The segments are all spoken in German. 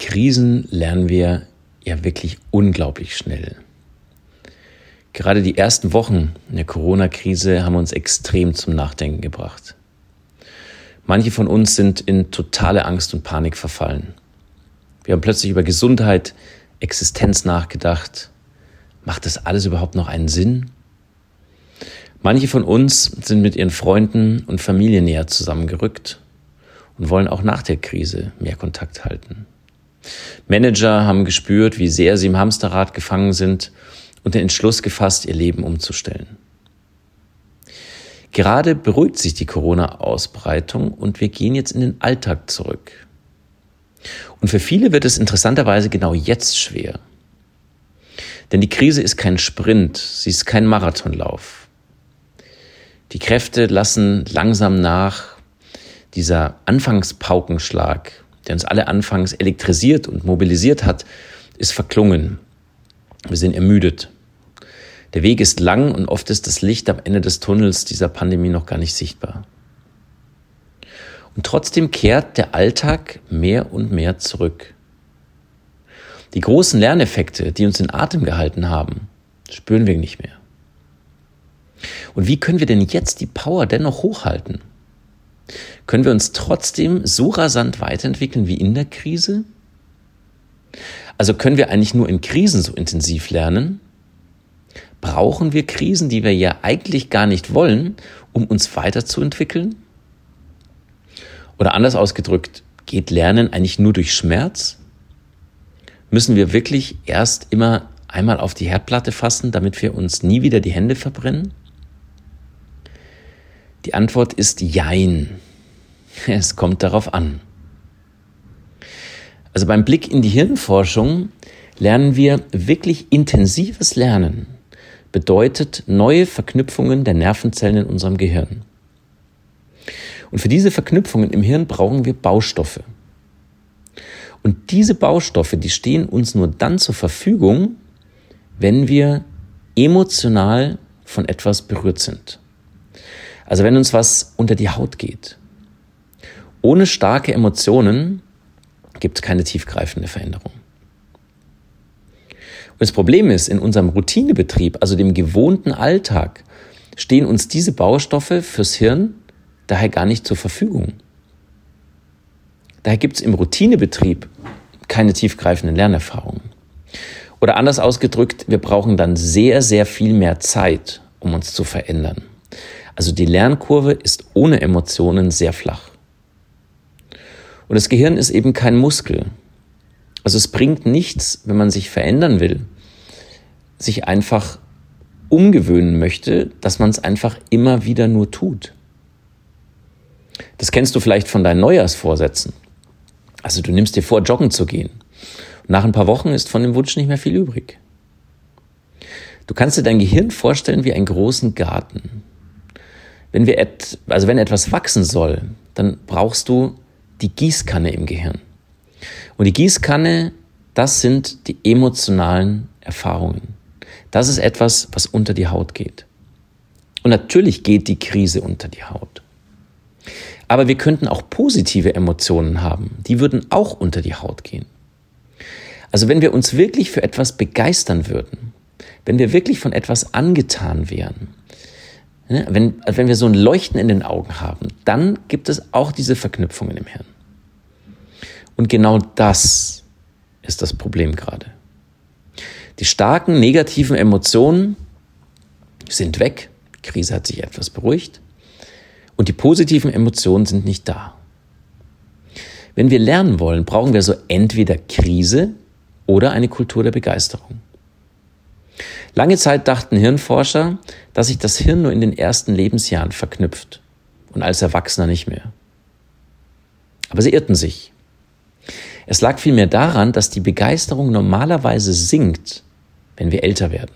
Krisen lernen wir ja wirklich unglaublich schnell. Gerade die ersten Wochen der Corona-Krise haben uns extrem zum Nachdenken gebracht. Manche von uns sind in totale Angst und Panik verfallen. Wir haben plötzlich über Gesundheit, Existenz nachgedacht. Macht das alles überhaupt noch einen Sinn? Manche von uns sind mit ihren Freunden und Familie näher zusammengerückt und wollen auch nach der Krise mehr Kontakt halten. Manager haben gespürt, wie sehr sie im Hamsterrad gefangen sind und den Entschluss gefasst, ihr Leben umzustellen. Gerade beruhigt sich die Corona-Ausbreitung und wir gehen jetzt in den Alltag zurück. Und für viele wird es interessanterweise genau jetzt schwer. Denn die Krise ist kein Sprint, sie ist kein Marathonlauf. Die Kräfte lassen langsam nach. Dieser Anfangspaukenschlag, der uns alle anfangs elektrisiert und mobilisiert hat, ist verklungen. Wir sind ermüdet. Der Weg ist lang und oft ist das Licht am Ende des Tunnels dieser Pandemie noch gar nicht sichtbar. Und trotzdem kehrt der Alltag mehr und mehr zurück. Die großen Lerneffekte, die uns in Atem gehalten haben, spüren wir nicht mehr. Und wie können wir denn jetzt die Power dennoch hochhalten? Können wir uns trotzdem so rasant weiterentwickeln wie in der Krise? Also können wir eigentlich nur in Krisen so intensiv lernen? Brauchen wir Krisen, die wir ja eigentlich gar nicht wollen, um uns weiterzuentwickeln? Oder anders ausgedrückt, geht Lernen eigentlich nur durch Schmerz? Müssen wir wirklich erst immer einmal auf die Herdplatte fassen, damit wir uns nie wieder die Hände verbrennen? Die Antwort ist Jein. Es kommt darauf an. Also beim Blick in die Hirnforschung lernen wir wirklich intensives Lernen bedeutet neue Verknüpfungen der Nervenzellen in unserem Gehirn. Und für diese Verknüpfungen im Hirn brauchen wir Baustoffe. Und diese Baustoffe, die stehen uns nur dann zur Verfügung, wenn wir emotional von etwas berührt sind. Also wenn uns was unter die Haut geht. Ohne starke Emotionen gibt es keine tiefgreifende Veränderung. Und das Problem ist, in unserem Routinebetrieb, also dem gewohnten Alltag, stehen uns diese Baustoffe fürs Hirn daher gar nicht zur Verfügung. Daher gibt es im Routinebetrieb keine tiefgreifenden Lernerfahrungen. Oder anders ausgedrückt, wir brauchen dann sehr, sehr viel mehr Zeit, um uns zu verändern. Also die Lernkurve ist ohne Emotionen sehr flach. Und das Gehirn ist eben kein Muskel. Also es bringt nichts, wenn man sich verändern will, sich einfach umgewöhnen möchte, dass man es einfach immer wieder nur tut. Das kennst du vielleicht von deinen Neujahrsvorsätzen. Also du nimmst dir vor, joggen zu gehen. Und nach ein paar Wochen ist von dem Wunsch nicht mehr viel übrig. Du kannst dir dein Gehirn vorstellen wie einen großen Garten. Wenn wir et, also wenn etwas wachsen soll, dann brauchst du die Gießkanne im Gehirn. Und die Gießkanne, das sind die emotionalen Erfahrungen. Das ist etwas, was unter die Haut geht. Und natürlich geht die Krise unter die Haut. Aber wir könnten auch positive Emotionen haben. Die würden auch unter die Haut gehen. Also wenn wir uns wirklich für etwas begeistern würden, wenn wir wirklich von etwas angetan wären, wenn, wenn wir so ein Leuchten in den Augen haben, dann gibt es auch diese Verknüpfungen im Hirn. Und genau das ist das Problem gerade. Die starken negativen Emotionen sind weg. Die Krise hat sich etwas beruhigt. Und die positiven Emotionen sind nicht da. Wenn wir lernen wollen, brauchen wir so entweder Krise oder eine Kultur der Begeisterung. Lange Zeit dachten Hirnforscher, dass sich das Hirn nur in den ersten Lebensjahren verknüpft und als Erwachsener nicht mehr. Aber sie irrten sich. Es lag vielmehr daran, dass die Begeisterung normalerweise sinkt, wenn wir älter werden.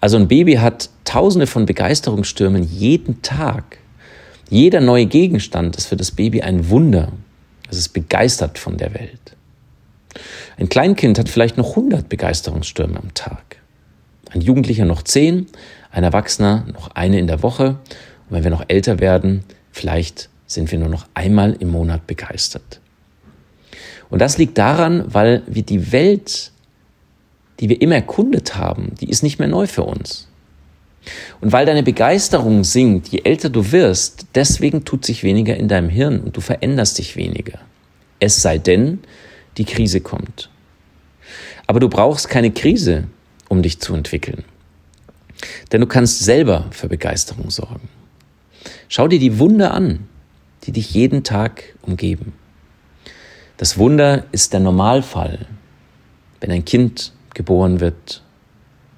Also ein Baby hat tausende von Begeisterungsstürmen jeden Tag. Jeder neue Gegenstand ist für das Baby ein Wunder. Es ist begeistert von der Welt. Ein Kleinkind hat vielleicht noch 100 Begeisterungsstürme am Tag. Ein Jugendlicher noch 10, ein Erwachsener noch eine in der Woche. Und wenn wir noch älter werden, vielleicht sind wir nur noch einmal im Monat begeistert. Und das liegt daran, weil wir die Welt, die wir immer erkundet haben, die ist nicht mehr neu für uns. Und weil deine Begeisterung sinkt, je älter du wirst, deswegen tut sich weniger in deinem Hirn und du veränderst dich weniger. Es sei denn, die Krise kommt. Aber du brauchst keine Krise, um dich zu entwickeln. Denn du kannst selber für Begeisterung sorgen. Schau dir die Wunder an, die dich jeden Tag umgeben. Das Wunder ist der Normalfall, wenn ein Kind geboren wird,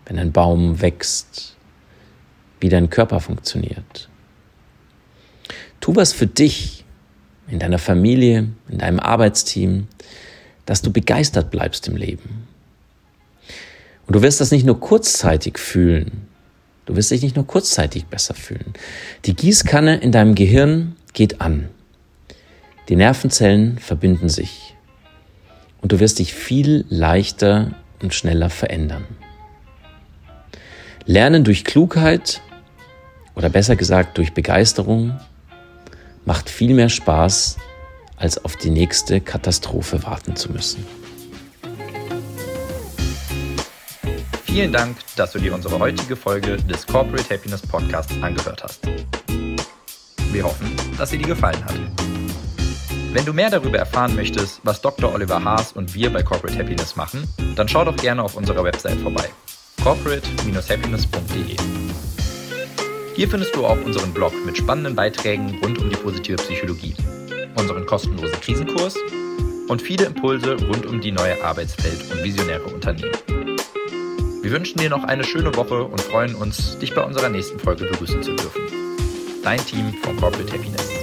wenn ein Baum wächst, wie dein Körper funktioniert. Tu was für dich, in deiner Familie, in deinem Arbeitsteam, dass du begeistert bleibst im Leben. Und du wirst das nicht nur kurzzeitig fühlen, du wirst dich nicht nur kurzzeitig besser fühlen. Die Gießkanne in deinem Gehirn geht an. Die Nervenzellen verbinden sich. Und du wirst dich viel leichter und schneller verändern. Lernen durch Klugheit oder besser gesagt durch Begeisterung macht viel mehr Spaß, als auf die nächste Katastrophe warten zu müssen. Vielen Dank, dass du dir unsere heutige Folge des Corporate Happiness Podcasts angehört hast. Wir hoffen, dass sie dir gefallen hat. Wenn du mehr darüber erfahren möchtest, was Dr. Oliver Haas und wir bei Corporate Happiness machen, dann schau doch gerne auf unserer Website vorbei. corporate-happiness.de Hier findest du auch unseren Blog mit spannenden Beiträgen rund um die positive Psychologie unseren kostenlosen Krisenkurs und viele Impulse rund um die neue Arbeitswelt und visionäre Unternehmen. Wir wünschen dir noch eine schöne Woche und freuen uns, dich bei unserer nächsten Folge begrüßen zu dürfen. Dein Team von Corporate Happiness.